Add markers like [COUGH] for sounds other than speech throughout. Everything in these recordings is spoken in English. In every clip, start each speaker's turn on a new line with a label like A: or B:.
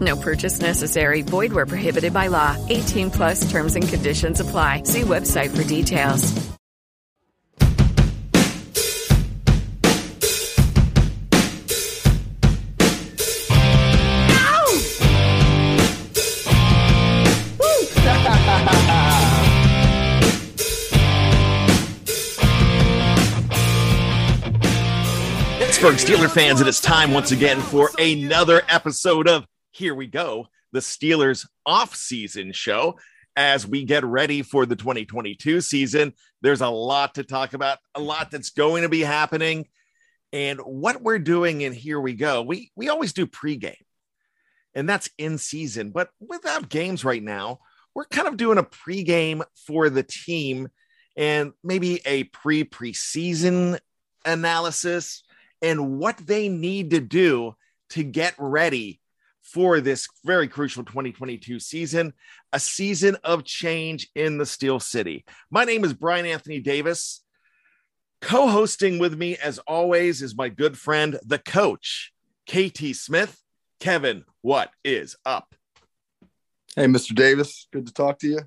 A: No purchase necessary. Void where prohibited by law. 18 plus terms and conditions apply. See website for details.
B: Pittsburgh Steeler fans, it is time once again for another episode of Here We Go, the Steelers off-season show. As we get ready for the 2022 season, there's a lot to talk about, a lot that's going to be happening. And what we're doing in Here We Go, we, we always do pregame, and that's in season. But without games right now, we're kind of doing a pregame for the team and maybe a pre preseason analysis and what they need to do to get ready for this very crucial 2022 season, a season of change in the Steel City. My name is Bryan Anthony Davis. Co hosting with me, as always, is my good friend, the coach, KT Smith. Kevin, what is up?
C: Hey, Mr. Davis, good to talk to you.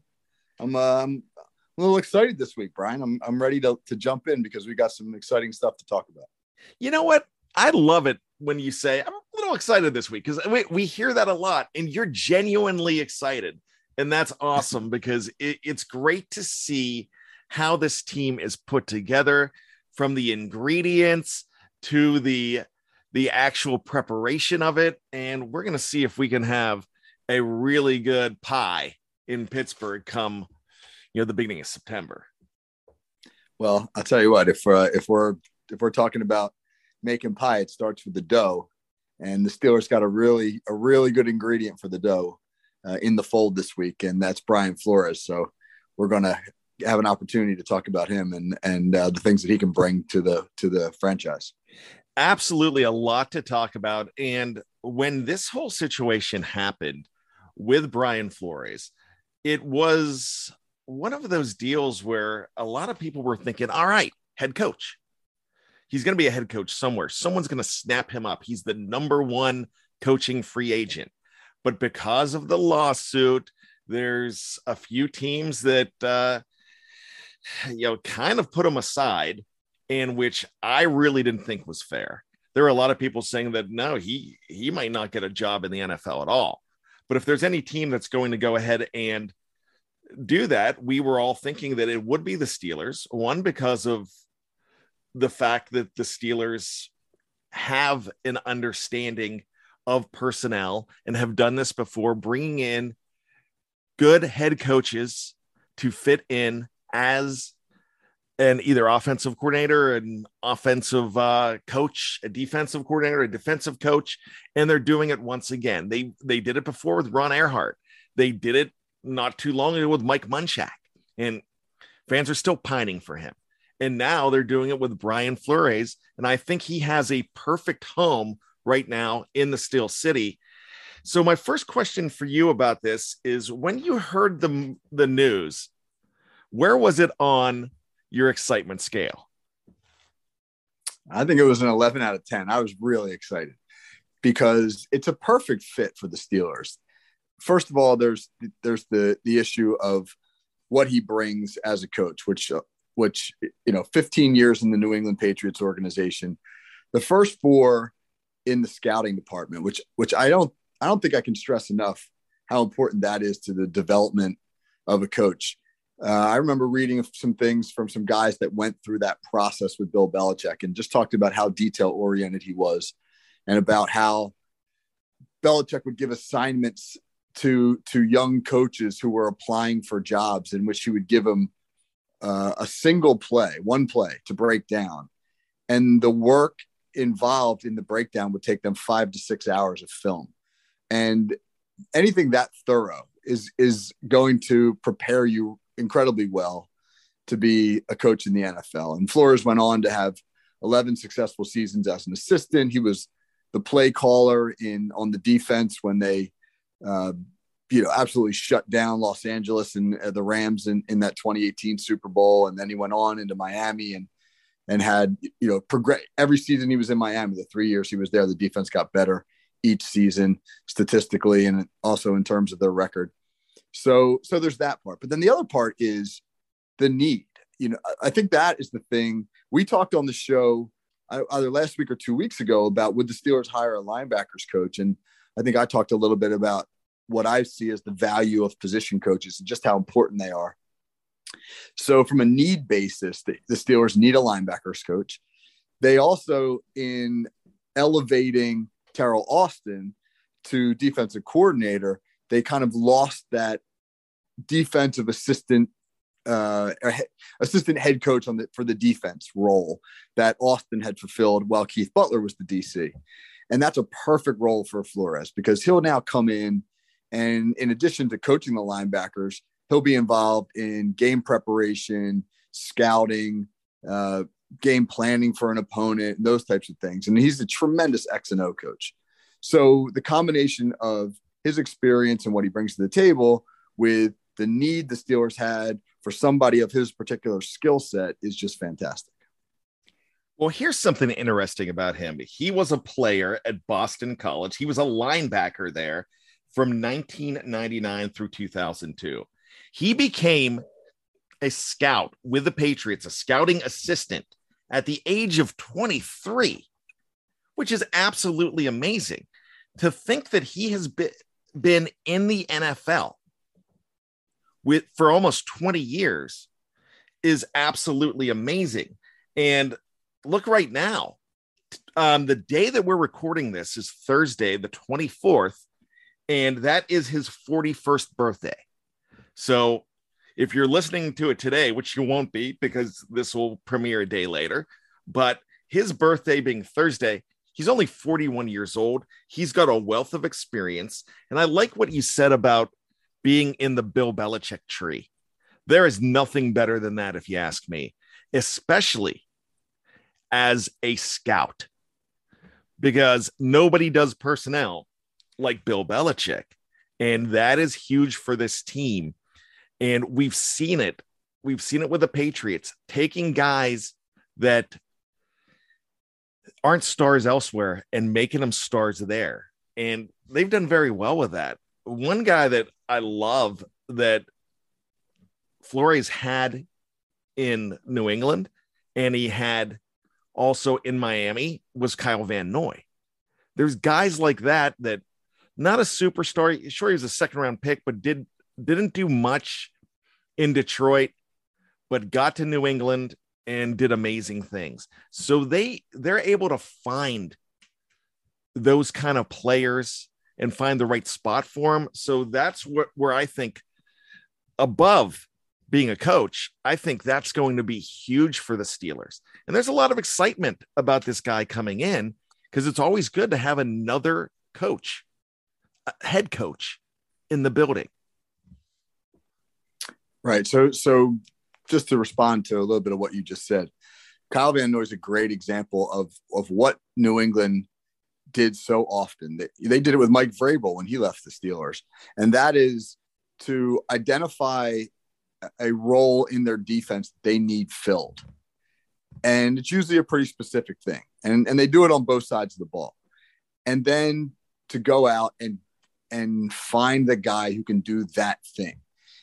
C: I'm, um, a little excited this week, Brian. I'm, I'm ready to, to jump in because we got some exciting stuff to talk about.
B: You know what? I love it when you say, I'm little excited this week because we, we hear that a lot and you're genuinely excited. And that's [LAUGHS] awesome because it, it's great to see how this team is put together from the ingredients to the the actual preparation of it and we're going to see if we can have a really good pie in Pittsburgh come you know the beginning of September.
C: Well, I'll tell you what, if uh, if we're if we're talking about making pie, it starts with the dough, and the Steelers got a really a really good ingredient for the dough uh, in the fold this week, and that's Brian Flores. So we're gonna have an opportunity to talk about him and and uh, the things that he can bring to the to the franchise.
B: Absolutely, a lot to talk about. And when this whole situation happened with Brian Flores, it was one of those deals where a lot of people were thinking, all right, head coach. He's going to be a head coach somewhere. Someone's going to snap him up. He's the number one coaching free agent. But because of the lawsuit, there's a few teams that, uh, you know, kind of put him aside, in which I really didn't think was fair. There are a lot of people saying that no, he he might not get a job in the NFL at all. But if there's any team that's going to go ahead and do that, we were all thinking that it would be the Steelers. One, because of the fact that the Steelers have an understanding of personnel and have done this before, bringing in good head coaches to fit in as an either offensive coordinator, an offensive uh, coach, a defensive coordinator, a defensive coach, and they're doing it once again. They they did it before with Ron Erhardt. They did it not too long ago with Mike Munchak, and fans are still pining for him. And now they're doing it with Brian Flores, and I think he has a perfect home right now in the Steel City. So my first question for you about this is when you heard the the news, where was it on your excitement scale?
C: I think it was an 11 out of 10. I was really excited because it's a perfect fit for the Steelers. First of all, there's there's the the issue of what he brings as a coach, which which you know, 15 years in the New England Patriots organization, the first four in the scouting department, which which I don't I don't think I can stress enough how important that is to the development of a coach. Uh, I remember reading some things from some guys that went through that process with Bill Belichick and just talked about how detail oriented he was and about how Belichick would give assignments to to young coaches who were applying for jobs in which he would give them uh, a single play, one play to break down, and the work involved in the breakdown would take them five to six hours of film, and anything that thorough is is going to prepare you incredibly well to be a coach in the NFL. And Flores went on to have 11 successful seasons as an assistant. He was the play caller in on the defense when they, uh, you know, absolutely shut down Los Angeles and uh, the Rams in, in that 2018 Super Bowl. And then he went on into Miami and and had you know progress every season he was in Miami. The three years he was there, the defense got better each season statistically and also in terms of their record. So so there's that part. But then the other part is the need. You know, I think that is the thing we talked on the show either last week or two weeks ago about would the Steelers hire a linebackers coach, and I think I talked a little bit about what I see as the value of position coaches and just how important they are. So, from a need basis, the, Steelers need a linebackers coach. They also, in elevating Teryl Austin to defensive coordinator, they kind of lost that defensive assistant uh, assistant head coach on the for the defense role that Austin had fulfilled while Keith Butler was the DC. And that's a perfect role for Flores because he'll now come in and in addition to coaching the linebackers, he'll be involved in game preparation, scouting, uh, game planning for an opponent, those types of things. And he's a tremendous X and O coach. So the combination of his experience and what he brings to the table with the need the Steelers had for somebody of his particular skill set is just fantastic.
B: Well, here's something interesting about him. He was a player at Boston College. He was a linebacker there from 1999 through 2002. He became a scout with the Patriots, a scouting assistant at the age of 23, which is absolutely amazing. To think that he has been been in the NFL with for almost 20 years is absolutely amazing. And look right now, um, the day that we're recording this is Thursday, the 24th, and that is his 41st birthday. So if you're listening to it today, which you won't be because this will premiere a day later, but his birthday being Thursday, He's only 41 years old. He's got a wealth of experience. And I like what you said about being in the Bill Belichick tree. There is nothing better than that, if you ask me, especially as a scout, because nobody does personnel like Bill Belichick. And that is huge for this team. And we've seen it. We've seen it with the Patriots taking guys that aren't stars elsewhere and making them stars there. And they've done very well with that. One guy that I love that Flores had in New England and he had also in Miami was Kyle Van Noy. There's guys like that that not a superstar. Sure, he was a second round pick, but did didn't do much in Detroit, but got to New England and did amazing things. So they they're able to find those kind of players and find the right spot for them. So that's what where I think above being a coach, I think that's going to be huge for the Steelers. And there's a lot of excitement about this guy coming in because it's always good to have another coach, head coach in the building.
C: Right. So, so just to respond to a little bit of what you just said, Kyle Van Noy is a great example of of what New England did so often. They, they did it with Mike Vrabel when he left the Steelers, and that is to identify a role in their defense they need filled. And it's usually a pretty specific thing. And, and they do it on both sides of the ball. And then to go out and and find the guy who can do that thing.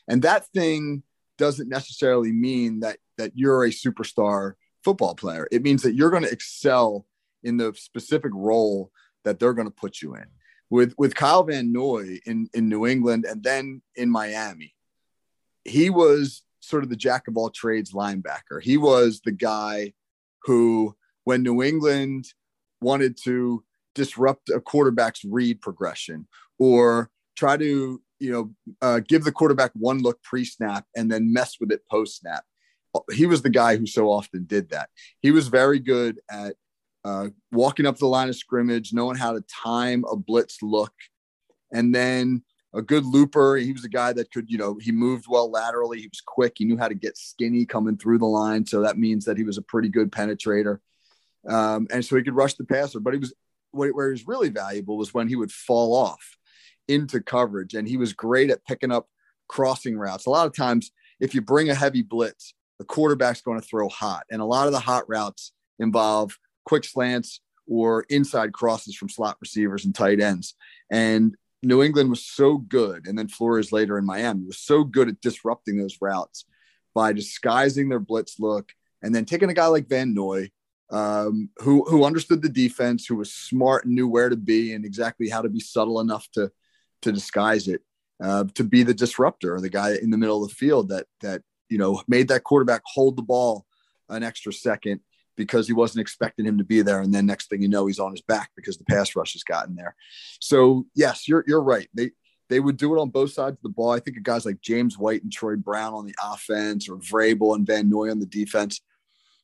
C: And that thing doesn't necessarily mean that that you're a superstar football player. It means that you're going to excel in the specific role that they're going to put you in. With with Kyle Van Noy in in New England and then in Miami, he was sort of the jack of all trades linebacker. He was the guy who, when New England wanted to disrupt a quarterback's read progression or try to you know uh, give the quarterback one look pre-snap and then mess with it post-snap. He was the guy who so often did that. He was very good at uh, walking up the line of scrimmage knowing how to time a blitz look. And then a good looper he was a guy that could you know he moved well laterally. He was quick. He knew how to get skinny coming through the line. So that means that he was a pretty good penetrator. Um, and so he could rush the passer but he was where he was really valuable was when he would fall off into coverage and he was great at picking up crossing routes. A lot of times, if you bring a heavy blitz, the quarterback's going to throw hot. And a lot of the hot routes involve quick slants or inside crosses from slot receivers and tight ends. And New England was so good, and then Flores later in Miami was so good at disrupting those routes by disguising their blitz look and then taking a guy like Van Noy, um, who who understood the defense, who was smart and knew where to be and exactly how to be subtle enough to to disguise it, uh, to be the disruptor, the guy in the middle of the field that that you know made that quarterback hold the ball an extra second because he wasn't expecting him to be there, and then next thing you know, he's on his back because the pass rush has gotten there. So yes, you're you're right. They they would do it on both sides of the ball. I think of guys like James White and Troy Brown on the offense, or Vrabel and Van Noy on the defense.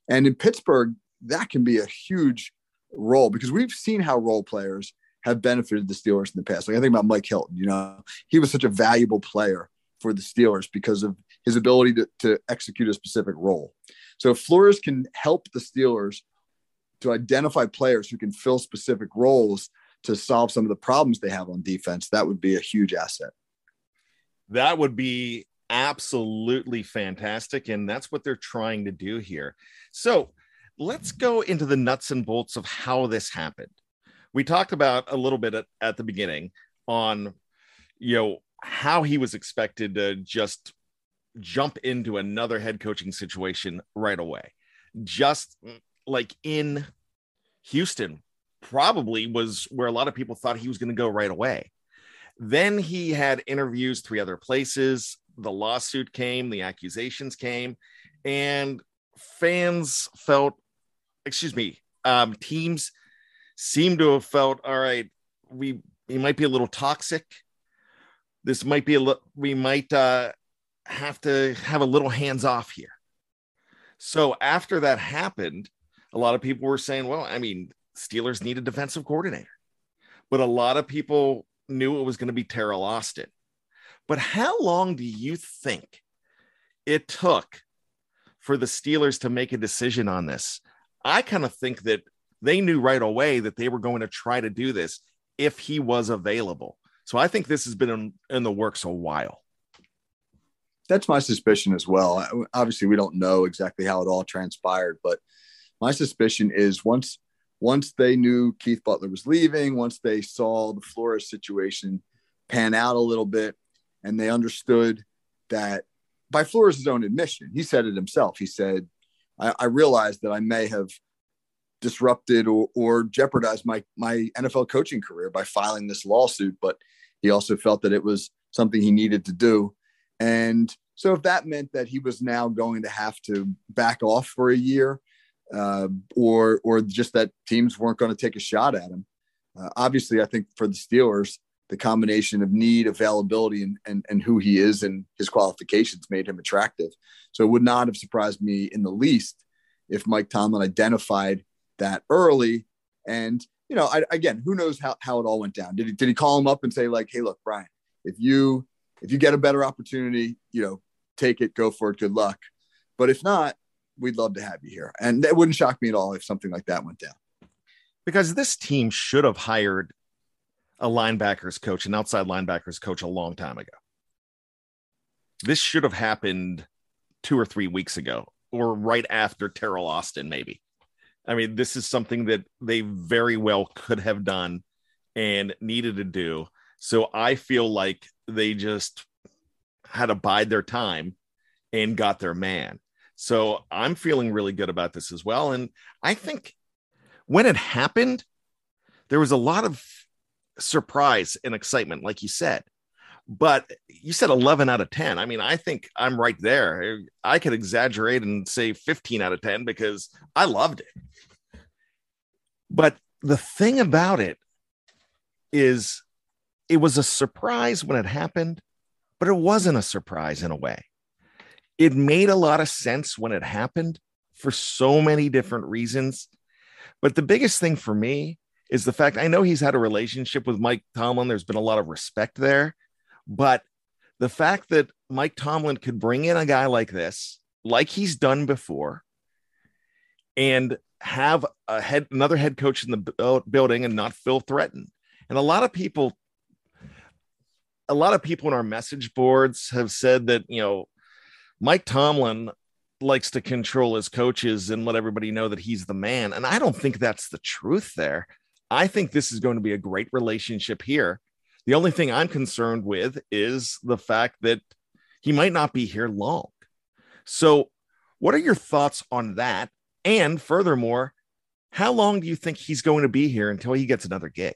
C: And in Pittsburgh, that can be a huge role because we've seen how role players have benefited the Steelers in the past. Like I think about Mike Hilton, you know, he was such a valuable player for the Steelers because of his ability to, to execute a specific role. So if Flores can help the Steelers to identify players who can fill specific roles to solve some of the problems they have on defense, that would be a huge asset.
B: That would be absolutely fantastic. And that's what they're trying to do here. So let's go into the nuts and bolts of how this happened. We talked about a little bit at, at the beginning on, you know, how he was expected to just jump into another head coaching situation right away. Just mm, like in Houston, probably was where a lot of people thought he was going to go right away. Then he had interviews three other places. The lawsuit came, the accusations came, and fans felt excuse me, um, teams seem to have felt all right. We he might be a little toxic. This might be a little. We might uh, have to have a little hands off here. So after that happened, a lot of people were saying, "Well, I mean, Steelers need a defensive coordinator," but a lot of people knew it was going to be Teryl Austin. But how long do you think it took for the Steelers to make a decision on this? I kind of think that they knew right away that they were going to try to do this if he was available. So I think this has been in, in the works a while.
C: That's my suspicion as well. Obviously, we don't know exactly how it all transpired, but my suspicion is once once they knew Keith Butler was leaving, once they saw the Flores situation pan out a little bit, and they understood that by Flores' own admission, he said it himself. He said, I, I realized that I may have disrupted or, or jeopardized my my NFL coaching career by filing this lawsuit. But he also felt that it was something he needed to do, and so if that meant that he was now going to have to back off for a year, uh, or or just that teams weren't going to take a shot at him, uh, obviously I think for the Steelers the combination of need, availability, and, and, and who he is and his qualifications made him attractive. So it would not have surprised me in the least if Mike Tomlin identified that early. And, you know, I, again, who knows how, how it all went down? Did he, did he call him up and say like, Hey, look, Brian, if you, if you get a better opportunity, you know, take it, go for it. Good luck. But if not, we'd love to have you here. And it wouldn't shock me at all if something like that went down.
B: Because this team should have hired a linebackers coach, an outside linebackers coach a long time ago. This should have happened two or three weeks ago, or right after Teryl Austin, maybe. I mean, this is something that they very well could have done and needed to do. So I feel like they just had to bide their time and got their man. So I'm feeling really good about this as well. And I think when it happened, there was a lot of surprise and excitement, like you said. But you said 11 out of 10. I mean, I think I'm right there. I could exaggerate and say 15 out of 10 because I loved it. But the thing about it is, it was a surprise when it happened, but it wasn't a surprise in a way. It made a lot of sense when it happened for so many different reasons. But the biggest thing for me is the fact I know he's had a relationship with Mike Tomlin. There's been a lot of respect there, but the fact that Mike Tomlin could bring in a guy like this, like he's done before, and have a head another head coach in the uh, building and not feel threatened. And a lot of people, a lot of people in our message boards have said that you know Mike Tomlin likes to control his coaches and let everybody know that he's the man. And I don't think that's the truth there. I think this is going to be a great relationship here. The only thing I'm concerned with is the fact that he might not be here long. So, what are your thoughts on that? And furthermore, how long do you think he's going to be here until he gets another gig?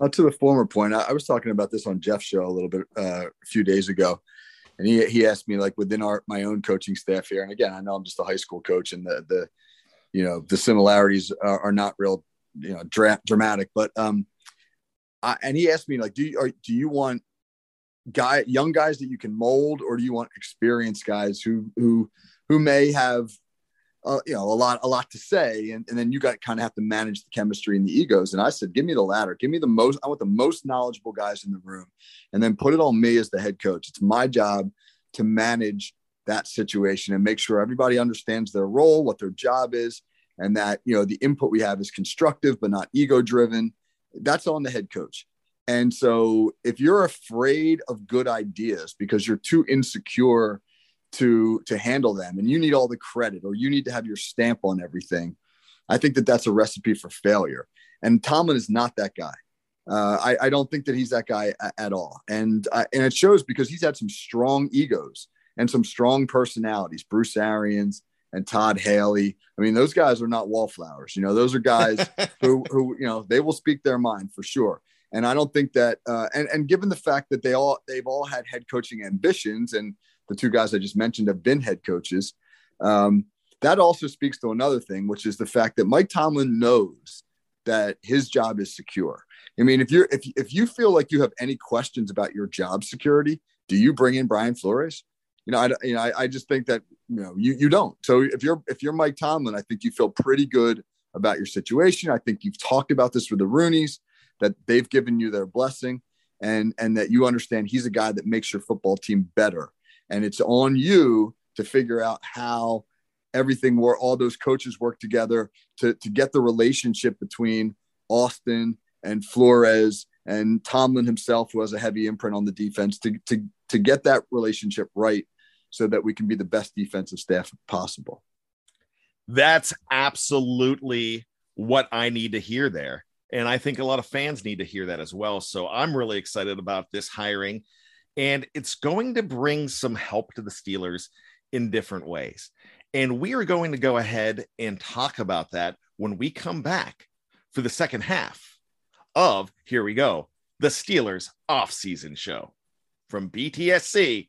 C: Uh, to the former point, I, I, was talking about this on Jeff's show a little bit uh, a few days ago, and he he asked me like within our my own coaching staff here, and again, I know I'm just a high school coach, and the the you know the similarities are, are not real you know dra- dramatic but um I, and he asked me like do you are, do you want guy young guys that you can mold or do you want experienced guys who who who may have uh, you know a lot a lot to say and, and then you got kind of have to manage the chemistry and the egos? And i said give me the latter. Give me the most i want the most knowledgeable guys in the room and then put it on me as the head coach. It's my job to manage that situation and make sure everybody understands their role, what their job is, and that you know the input we have is constructive but not ego driven. That's on the head coach. And so if you're afraid of good ideas because you're too insecure to to handle them and you need all the credit or you need to have your stamp on everything, I think that that's a recipe for failure. And Tomlin is not that guy. Uh, I, I, don't think that he's that guy at, at all. And uh, and it shows because he's had some strong egos and some strong personalities. Bruce Arians and Todd Haley. I mean, those guys are not wallflowers. You know, those are guys [LAUGHS] who who you know they will speak their mind for sure. And I don't think that. Uh, and and given the fact that they all they've all had head coaching ambitions, and the two guys I just mentioned have been head coaches. Um, that also speaks to another thing, which is the fact that Mike Tomlin knows that his job is secure. I mean, if you're if if you feel like you have any questions about your job security, do you bring in Brian Flores? You know, I you know I, I just think that you know you you don't. So if you're if you're Mike Tomlin, I think you feel pretty good about your situation. I think you've talked about this with the Rooneys that they've given you their blessing and and that you understand he's a guy that makes your football team better. And it's on you to figure out how everything where all those coaches work together to, to get the relationship between Austin and Flores and Tomlin himself, who has a heavy imprint on the defense, to, to, to get that relationship right so that we can be the best defensive staff possible.
B: That's absolutely what I need to hear there. And I think a lot of fans need to hear that as well. So I'm really excited about this hiring. And it's going to bring some help to the Steelers in different ways. And we are going to go ahead and talk about that when we come back for the second half of Here We Go, the Steelers off-season show from BTSC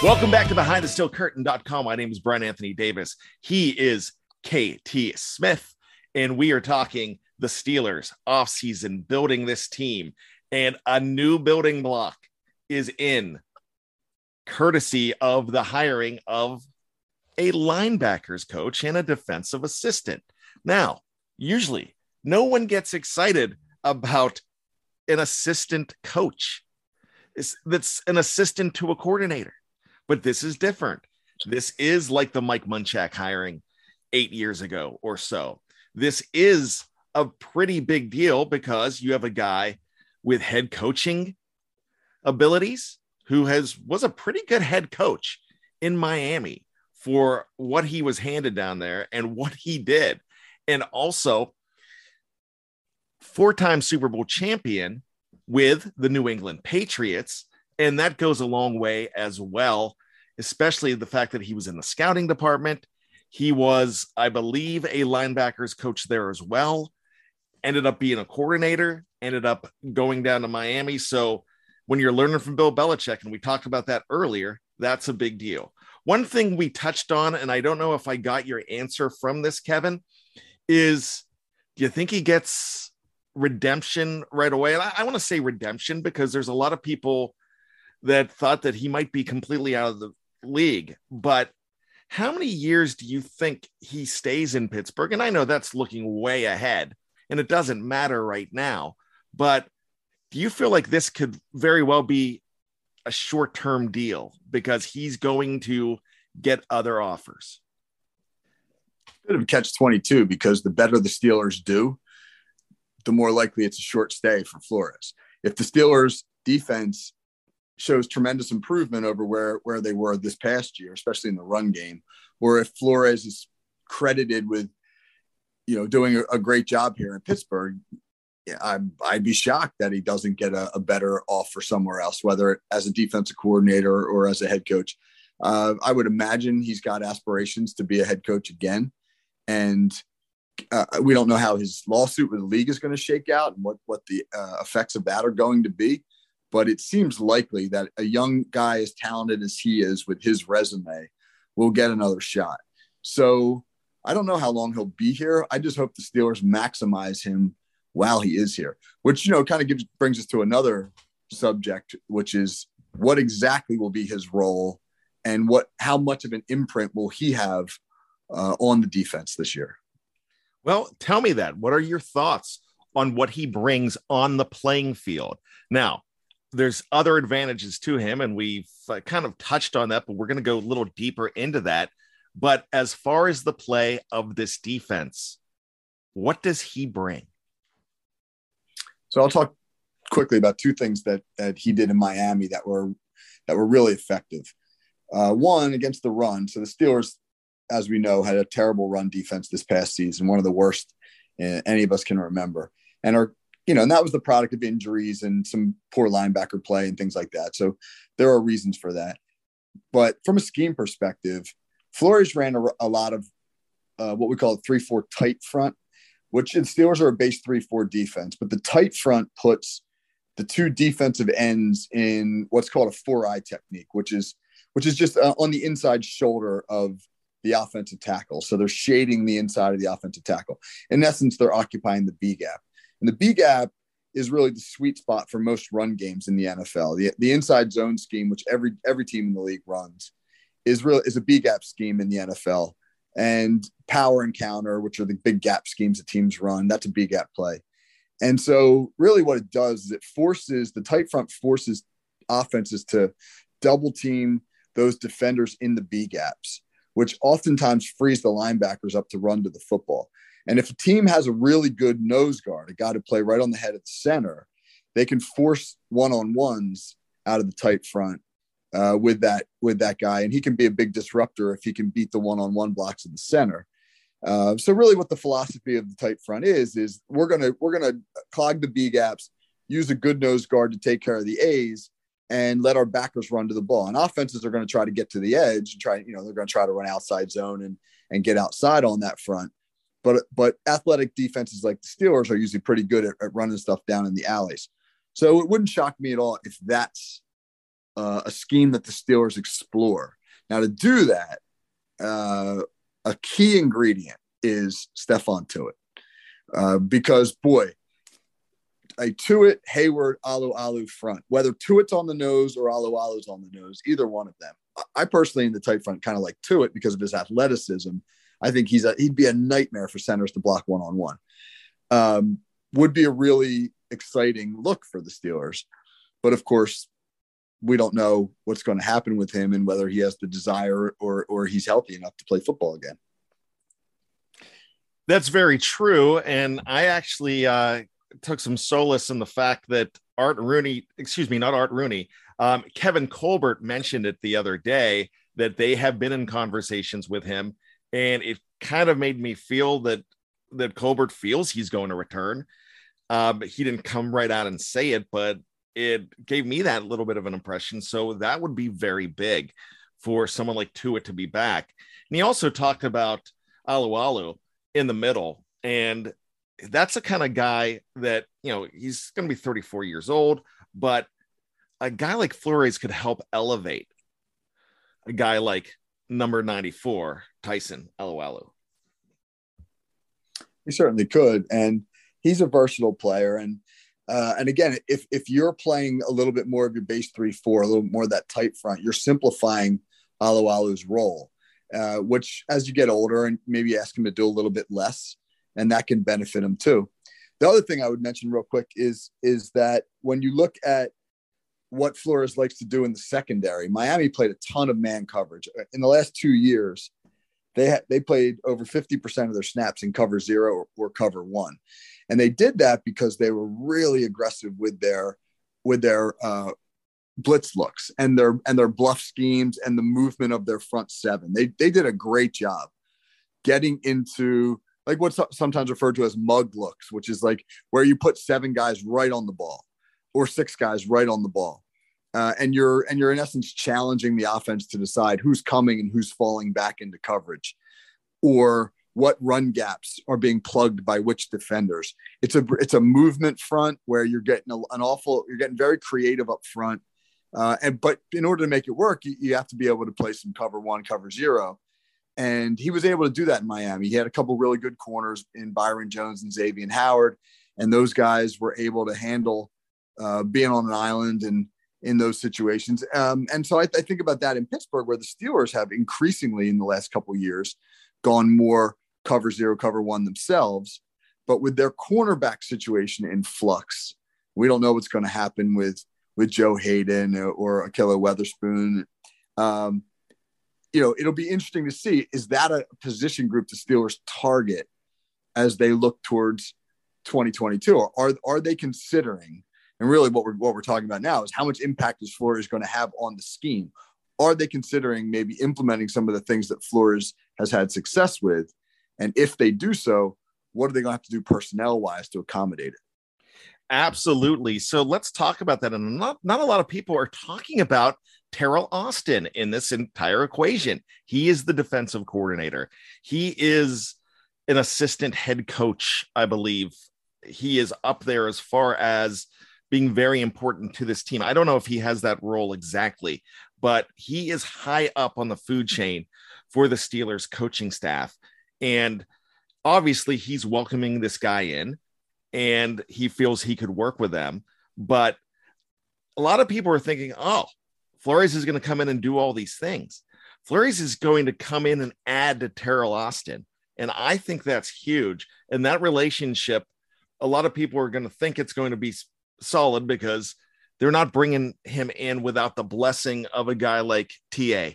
B: Welcome back to BehindTheSteelCurtain.com. My name is Bryan Anthony Davis. He is KT Smith, and we are talking the Steelers offseason, building this team, and a new building block is in courtesy of the hiring of a linebackers coach and a defensive assistant. Now, usually no one gets excited about an assistant coach. It's, that's an assistant to a coordinator but this is different. This is like the Mike Munchak hiring eight years ago or so. This is a pretty big deal because you have a guy with head coaching abilities who has was a pretty good head coach in Miami for what he was handed down there and what he did. And also four-time Super Bowl champion with the New England Patriots and that goes a long way as well, especially the fact that he was in the scouting department. He was, I believe, a linebackers coach there as well. Ended up being a coordinator, ended up going down to Miami. So when you're learning from Bill Belichick, and we talked about that earlier, that's a big deal. One thing we touched on, and I don't know if I got your answer from this, Kevin, is do you think he gets redemption right away? And I, I want to say redemption because there's a lot of people that thought that he might be completely out of the league. But how many years do you think he stays in Pittsburgh? And I know that's looking way ahead and it doesn't matter right now, but do you feel like this could very well be a short term deal because he's going to get other offers?
C: Bit of catch 22 because the better the Steelers do, the more likely it's a short stay for Flores. If the Steelers defense shows tremendous improvement over where where they were this past year, especially in the run game. Or if Flores is credited with, you know, doing a, a great job here in Pittsburgh, yeah, I, I'd be shocked that he doesn't get a, a, better offer somewhere else, whether as a defensive coordinator or as a head coach. Uh, I would imagine he's got aspirations to be a head coach again, and uh, we don't know how his lawsuit with the league is going to shake out and what what the uh, effects of that are going to be but it seems likely that a young guy as talented as he is with his resume will get another shot. So I don't know how long he'll be here. I just hope the Steelers maximize him while he is here, which, you know, kind of gives, brings us to another subject, which is what exactly will be his role and what, how much of an imprint will he have uh, on the defense this year?
B: Well, tell me that. What are your thoughts on what he brings on the playing field? Now, there's other advantages to him, and we've uh, kind of touched on that, but we're going to go a little deeper into that. But as far as the play of this defense, what does he bring?
C: So I'll talk quickly about two things that that he did in Miami that were that were really effective. Uh, one against the run. So the Steelers, as we know, had a terrible run defense this past season, one of the worst uh, any of us can remember, and are you know, and that was the product of injuries and some poor linebacker play and things like that. So there are reasons for that. But from a scheme perspective, Flores ran a, a lot of uh, what we call a three-four tight front, which the Steelers are a base three-four defense, but the tight front puts the two defensive ends in what's called a four-eye technique, which is which is just uh, on the inside shoulder of the offensive tackle. So they're shading the inside of the offensive tackle. In essence, they're occupying the B gap. And the B gap is really the sweet spot for most run games in the NFL. The, the inside zone scheme, which every every team in the league runs, is real is a B gap scheme in the NFL. And power and counter, which are the big gap schemes that teams run, that's a B gap play. And so, really, what it does is it forces the tight front forces offenses to double team those defenders in the B gaps, which oftentimes frees the linebackers up to run to the football. And if a team has a really good nose guard, a guy to play right on the head at the center, they can force one on ones out of the tight front uh, with that with that guy, and he can be a big disruptor if he can beat the one on one blocks in the center. Uh, so really, what the philosophy of the tight front is is we're gonna we're gonna clog the B gaps, use a good nose guard to take care of the A's, and let our backers run to the ball. And offenses are going to try to get to the edge and try, you know, they're going to try to run outside zone and and get outside on that front. But but athletic defenses like the Steelers are usually pretty good at, at running stuff down in the alleys. So it wouldn't shock me at all if that's uh, a scheme that the Steelers explore. Now to do that, uh, a key ingredient is Stephon Tuitt, uh, because boy, a Tuitt, Heyward, Alualu front, whether Tuitt's on the nose or Alualu's on the nose, either one of them. I personally in the tight front kind of like Tuitt because of his athleticism. I think he's a he'd be a nightmare for centers to block one on one. Would be a really exciting look for the Steelers, but of course, we don't know what's going to happen with him and whether he has the desire or or he's healthy enough to play football again.
B: That's very true, and I actually uh, took some solace in the fact that Art Rooney, excuse me, not Art Rooney, um, Kevin Colbert mentioned it the other day that they have been in conversations with him, and it kind of made me feel that that Colbert feels he's going to return. Um, he didn't come right out and say it, but it gave me that little bit of an impression. So that would be very big for someone like Tuitt to be back. And he also talked about Alualu in the middle, and that's the kind of guy that you know he's going to be 34 years old, but a guy like Flores could help elevate a guy like number 94 Tyson Alualu.
C: He certainly could, and he's a versatile player. And uh, and again, if if you're playing a little bit more of your base three four, a little more of that tight front, you're simplifying Alualu's role, uh, which as you get older and maybe ask him to do a little bit less, and that can benefit him too. The other thing I would mention real quick is is that when you look at what Flores likes to do in the secondary, Miami played a ton of man coverage in the last two years. They ha- they played over fifty percent of their snaps in cover zero or, or cover one, and they did that because they were really aggressive with their with their uh, blitz looks and their and their bluff schemes and the movement of their front seven. They they did a great job getting into like what's sometimes referred to as mug looks, which is like where you put seven guys right on the ball or six guys right on the ball. Uh, and you're and you're in essence challenging the offense to decide who's coming and who's falling back into coverage or what run gaps are being plugged by which defenders. It's a it's a movement front where you're getting a, an awful you're getting very creative up front. Uh, and but in order to make it work you, you have to be able to play some cover one cover zero. And he was able to do that in miami. He had a couple really good corners in byron jones and xavier howard and those guys were able to handle uh, being on an island and in those situations. Um, and so I, I, think about that in Pittsburgh, where the Steelers have increasingly in the last couple years gone more cover zero, cover one themselves. But with their cornerback situation in flux, we don't know what's going to happen with with Joe Haden or, or Ahkello Witherspoon. Um, you know, it'll be interesting to see is that a position group the Steelers target as they look towards 2022, or are are they considering and really, what we're what we're talking about now is how much impact is Flores going to have on the scheme? Are they considering maybe implementing some of the things that Flores has had success with? And if they do so, what are they going to have to do personnel wise to accommodate it?
B: Absolutely. So let's talk about that. And not, not a lot of people are talking about Teryl Austin in this entire equation. He is the defensive coordinator. He is an assistant head coach, I believe. He is up there as far as being very important to this team. I don't know if he has that role exactly, but he is high up on the food chain for the Steelers coaching staff. And obviously, he's welcoming this guy in and he feels he could work with them. But a lot of people are thinking, oh, Flores is going to come in and do all these things. Flores is going to come in and add to Teryl Austin. And I think that's huge. And that relationship a lot of people are going to think it's going to be solid because they're not bringing him in without the blessing of a guy like TA.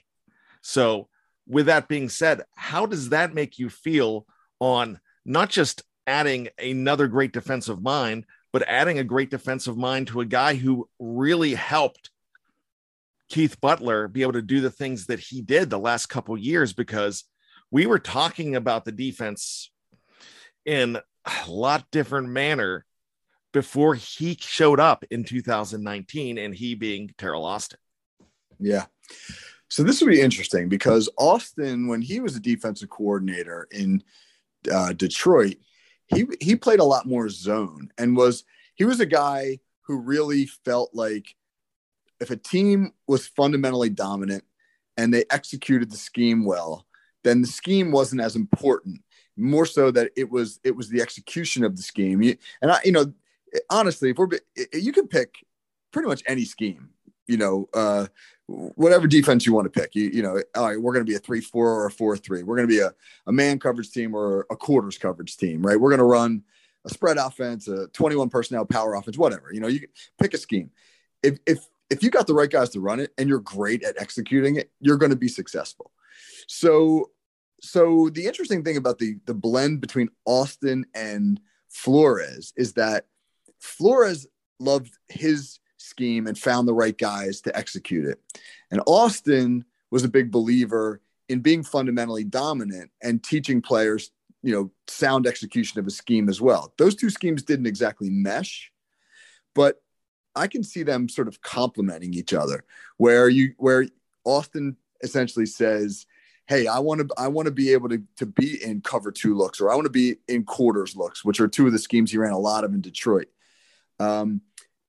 B: So, with that being said, how does that make you feel on not just adding another great defensive mind, but adding a great defensive mind to a guy who really helped Keith Butler be able to do the things that he did the last couple years because we were talking about the defense in a lot different manner before he showed up in 2019 and he being Teryl Austin.
C: Yeah. So this will be interesting because Austin, when he was a defensive coordinator in uh, Detroit, he he played a lot more zone and was he was a guy who really felt like if a team was fundamentally dominant and they executed the scheme well, then the scheme wasn't as important. More so that it was it was the execution of the scheme. And I, you know, honestly, if we're you can pick pretty much any scheme. You know, uh, whatever defense you want to pick. You you know, all right, we're going to be a three four or a four three. We're going to be a, a man coverage team or a quarters coverage team, right? We're going to run a spread offense, a 21 personnel power offense, whatever. You know, you pick a scheme. If if if you got the right guys to run it and you're great at executing it, you're going to be successful. So so the interesting thing about the the blend between Austin and Flores is that Flores loved his scheme and found the right guys to execute it. And Austin was a big believer in being fundamentally dominant and teaching players, you know, sound execution of a scheme as well. Those two schemes didn't exactly mesh, but I can see them sort of complementing each other where you where Austin essentially says, Hey, I want to I want to be able to, to be in cover two looks, or I want to be in quarters looks, which are two of the schemes he ran a lot of in Detroit. Um,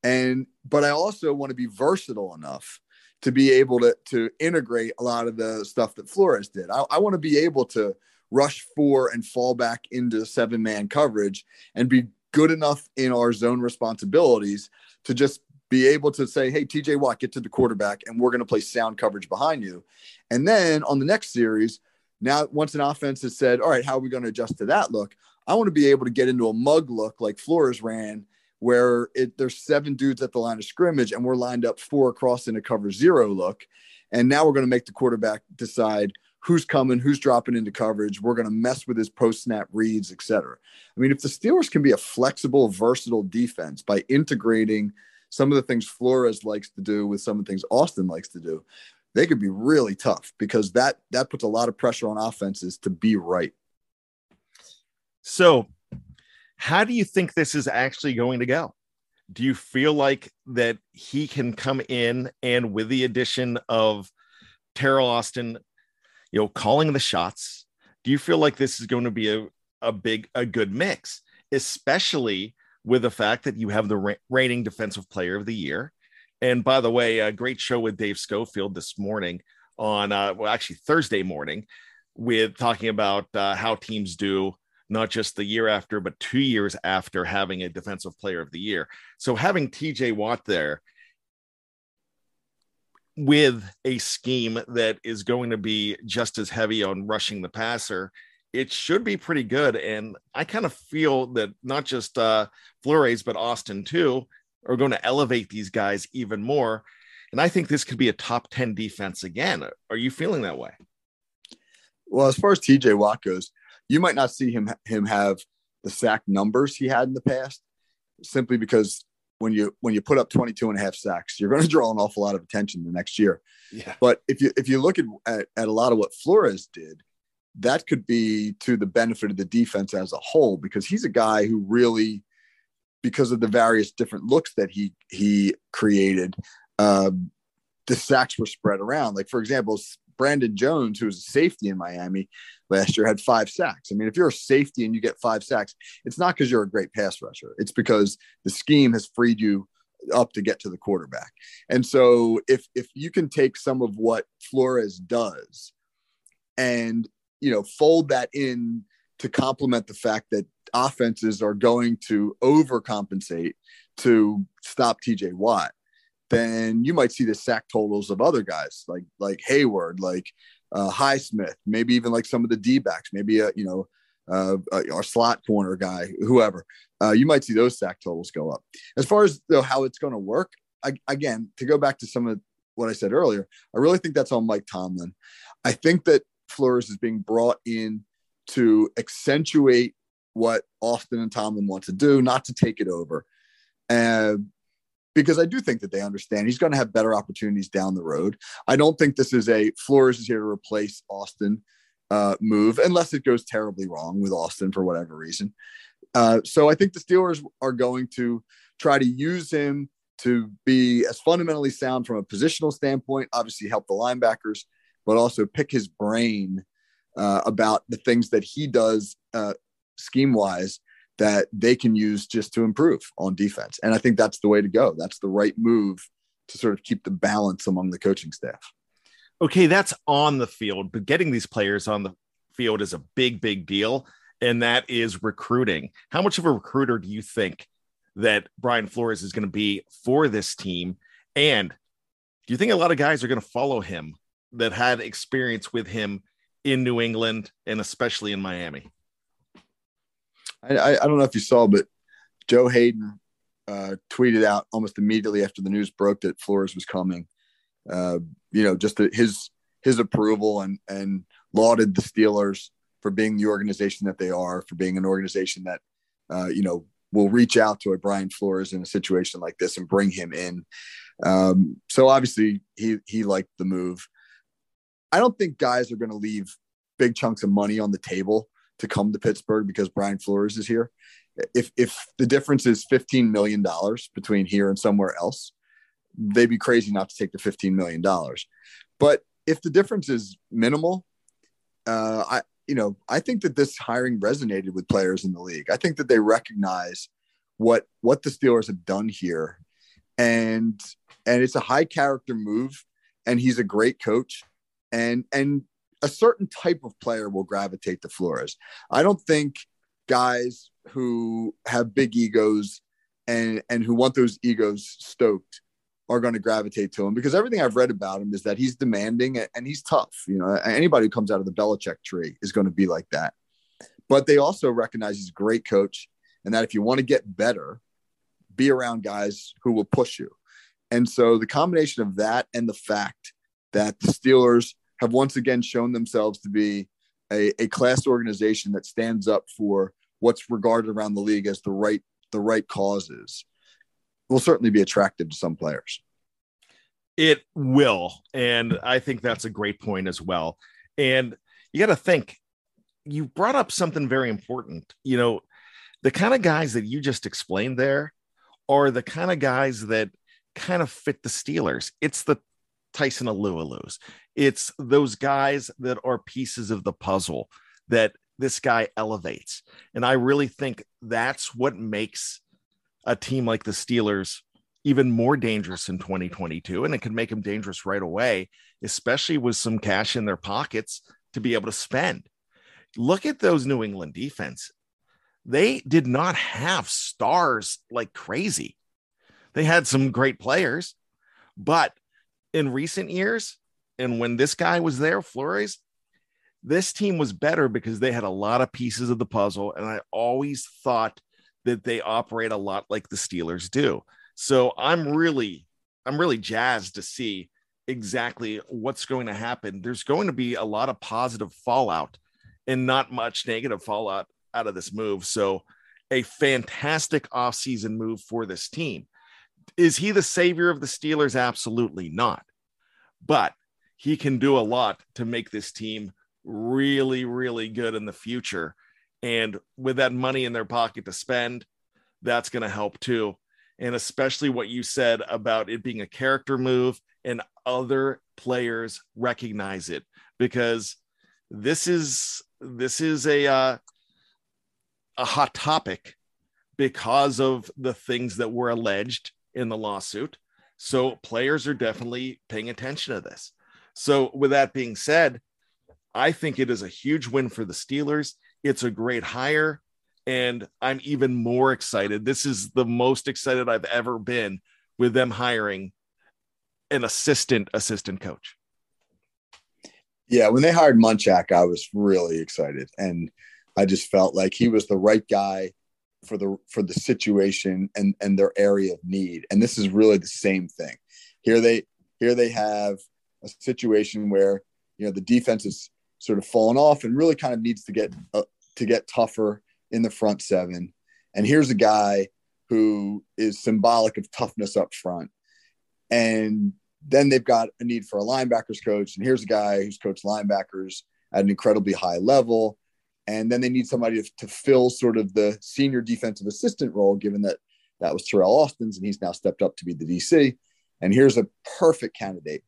C: and but I also want to be versatile enough to be able to to integrate a lot of the stuff that Flores did. I, I want to be able to rush four and fall back into seven man coverage and be good enough in our zone responsibilities to just be able to say, hey, TJ Watt, get to the quarterback, and we're going to play sound coverage behind you. And then on the next series, now once an offense has said, all right, how are we going to adjust to that look? I want to be able to get into a mug look like Flores ran where it, there's seven dudes at the line of scrimmage and we're lined up four across in a cover zero look. And now we're going to make the quarterback decide who's coming, who's dropping into coverage. We're going to mess with his post snap reads, et cetera. I mean, if the Steelers can be a flexible, versatile defense by integrating some of the things Flores likes to do with some of the things Austin likes to do, they could be really tough because that that puts a lot of pressure on offenses to be right.
B: So how do you think this is actually going to go? Do you feel like that he can come in and with the addition of Teryl Austin, you know, calling the shots, do you feel like this is going to be a, a big, a good mix, especially with the fact that you have the reigning defensive player of the year? And by the way, a great show with Dave Schofield this morning on, uh, well, actually Thursday morning, with talking about uh, how teams do not just the year after, but two years after having a defensive player of the year. So having TJ Watt there with a scheme that is going to be just as heavy on rushing the passer, it should be pretty good. And I kind of feel that not just uh, Flores, but Austin too are going to elevate these guys even more. And I think this could be a top 10 defense again. Are you feeling that way?
C: Well, as far as TJ Watt goes, you might not see him him have the sack numbers he had in the past simply because when you when you put up 22 and a half sacks you're going [LAUGHS] to draw an awful lot of attention the next year
B: yeah.
C: but if you if you look at, at, at a lot of what flores did that could be to the benefit of the defense as a whole because he's a guy who really because of the various different looks that he he created um, the sacks were spread around like for example Brandon Jones, who was a safety in Miami last year, had five sacks. I mean, if you're a safety and you get five sacks, it's not because you're a great pass rusher. It's because the scheme has freed you up to get to the quarterback. And so if if you can take some of what Flores does and you know fold that in to complement the fact that offenses are going to overcompensate to stop TJ Watt then you might see the sack totals of other guys like like Heyward, like uh, Highsmith, maybe even like some of the D backs, maybe a you know uh, our slot corner guy, whoever, uh, you might see those sack totals go up. As far as though how it's going to work, I, again, to go back to some of what I said earlier, I really think that's on Mike Tomlin. I think that Flores is being brought in to accentuate what Austin and Tomlin want to do, not to take it over. And because I do think that they understand he's going to have better opportunities down the road. I don't think this is a Flores is here to replace Austin uh, move unless it goes terribly wrong with Austin for whatever reason. Uh, so I think the Steelers are going to try to use him to be as fundamentally sound from a positional standpoint, obviously help the linebackers, but also pick his brain uh, about the things that he does uh, scheme wise that they can use just to improve on defense. And I think that's the way to go. That's the right move to sort of keep the balance among the coaching staff.
B: Okay, that's on the field, but getting these players on the field is a big, big deal. And that is recruiting. How much of a recruiter do you think that Brian Flores is going to be for this team? And do you think a lot of guys are going to follow him that had experience with him in New England and especially in Miami?
C: I, I don't know if you saw, but Joe Haden uh, tweeted out almost immediately after the news broke that Flores was coming. Uh, you know, just his his approval and and lauded the Steelers for being the organization that they are, for being an organization that uh, you know will reach out to a Brian Flores in a situation like this and bring him in. Um, so obviously he he liked the move. I don't think guys are going to leave big chunks of money on the table to come to Pittsburgh because Brian Flores is here. If if the difference is fifteen million dollars between here and somewhere else, they'd be crazy not to take the fifteen million dollars. But if the difference is minimal, uh, I you know I think that this hiring resonated with players in the league. I think that they recognize what what the Steelers have done here, and and it's a high character move, and he's a great coach, and and a certain type of player will gravitate to Flores. I don't think guys who have big egos and and who want those egos stoked are going to gravitate to him because everything I've read about him is that he's demanding and he's tough. You know, anybody who comes out of the Belichick tree is going to be like that. But they also recognize he's a great coach and that if you want to get better, be around guys who will push you. And so the combination of that and the fact that the Steelers have once again shown themselves to be a, a class organization that stands up for what's regarded around the league as the right the right causes will certainly be attractive to some players.
B: It will. And I think that's a great point as well. And you got to think, you brought up something very important. You know, the kind of guys that you just explained there are the kind of guys that kind of fit the Steelers. It's the Tyson Alualu's. It's those guys that are pieces of the puzzle that this guy elevates. And I really think that's what makes a team like the Steelers even more dangerous in 2022. And it can make them dangerous right away, especially with some cash in their pockets to be able to spend. Look at those New England defense. They did not have stars like crazy. They had some great players, but in recent years, and when this guy was there, Flores, this team was better because they had a lot of pieces of the puzzle. And I always thought that they operate a lot like the Steelers do. So I'm really, I'm really jazzed to see exactly what's going to happen. There's going to be a lot of positive fallout and not much negative fallout out of this move. So a fantastic offseason move for this team. Is he the savior of the Steelers? Absolutely not. But he can do a lot to make this team really, really good in the future. And with that money in their pocket to spend, that's going to help too. And especially what you said about it being a character move and other players recognize it because this is this is a uh, a hot topic because of the things that were alleged in the lawsuit. So players are definitely paying attention to this. So, with that being said, I think it is a huge win for the Steelers. It's a great hire, and I'm even more excited. This is the most excited I've ever been with them hiring an assistant assistant coach.
C: Yeah, when they hired Munchak, I was really excited, and I just felt like he was the right guy for the for the situation and and their area of need. And this is really the same thing. Here they here they have a situation where you know the defense is sort of fallen off and really kind of needs to get uh, to get tougher in the front seven. And here's a guy who is symbolic of toughness up front. And then they've got a need for a linebackers coach. And here's a guy who's coached linebackers at an incredibly high level. And then they need somebody to, to fill sort of the senior defensive assistant role, given that that was Teryl Austin's and he's now stepped up to be the DC. And here's a perfect candidate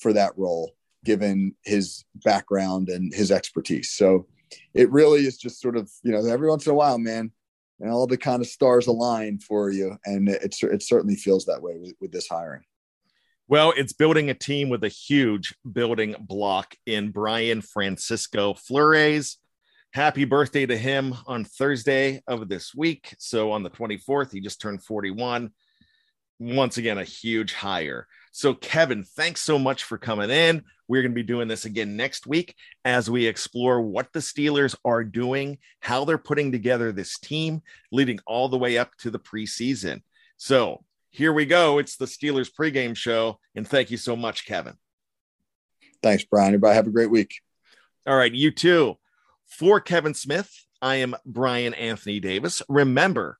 C: for that role, given his background and his expertise. So it really is just sort of, you know, every once in a while, man, and all the kind of stars align for you. And it, it certainly feels that way with, with this hiring.
B: Well, it's building a team with a huge building block in Brian Francisco Flores. Happy birthday to him on Thursday of this week. So on the 24th, he just turned 41. Once again, a huge hire. So, Kevin, thanks so much for coming in. We're going to be doing this again next week as we explore what the Steelers are doing, how they're putting together this team, leading all the way up to the preseason. So, here we go. It's the Steelers pregame show. And thank you so much, Kevin.
C: Thanks, Bryan. Everybody have a great week.
B: All right. You too. For Kevin Smith, I am Bryan Anthony Davis. Remember,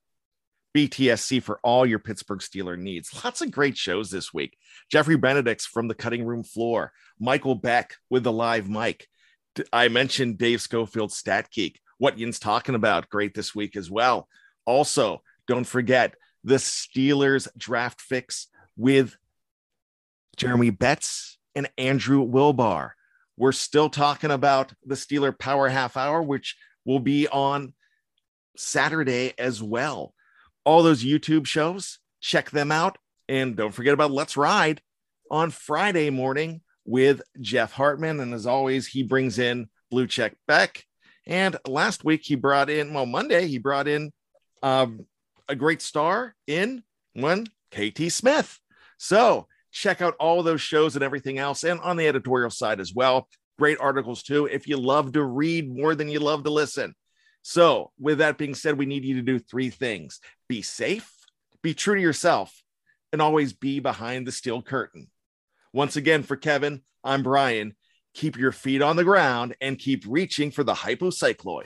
B: BTSC for all your Pittsburgh Steeler needs. Lots of great shows this week. Jeffrey Benedict's from the cutting room floor, Michael Beck with the live mic. I mentioned Dave Schofield's Stat Geek. What Yin's talking about, great this week as well. Also, don't forget the Steelers draft fix with Jeremy Betts and Andrew Wilbar. We're still talking about the Steeler Power Half Hour, which will be on Saturday as well. All those YouTube shows, check them out. And don't forget about Let's Ride on Friday morning with Jeff Hartman. And as always, he brings in Blue Check Beck. And last week he brought in, well, Monday he brought in um, a great star in one KT Smith. So check out all those shows and everything else, and on the editorial side as well. Great articles too. If you love to read more than you love to listen. So, with that being said, we need you to do three things be safe, be true to yourself, and always be behind the steel curtain. Once again, for Kevin, I'm Bryan. Keep your feet on the ground and keep reaching for the hypocycloid.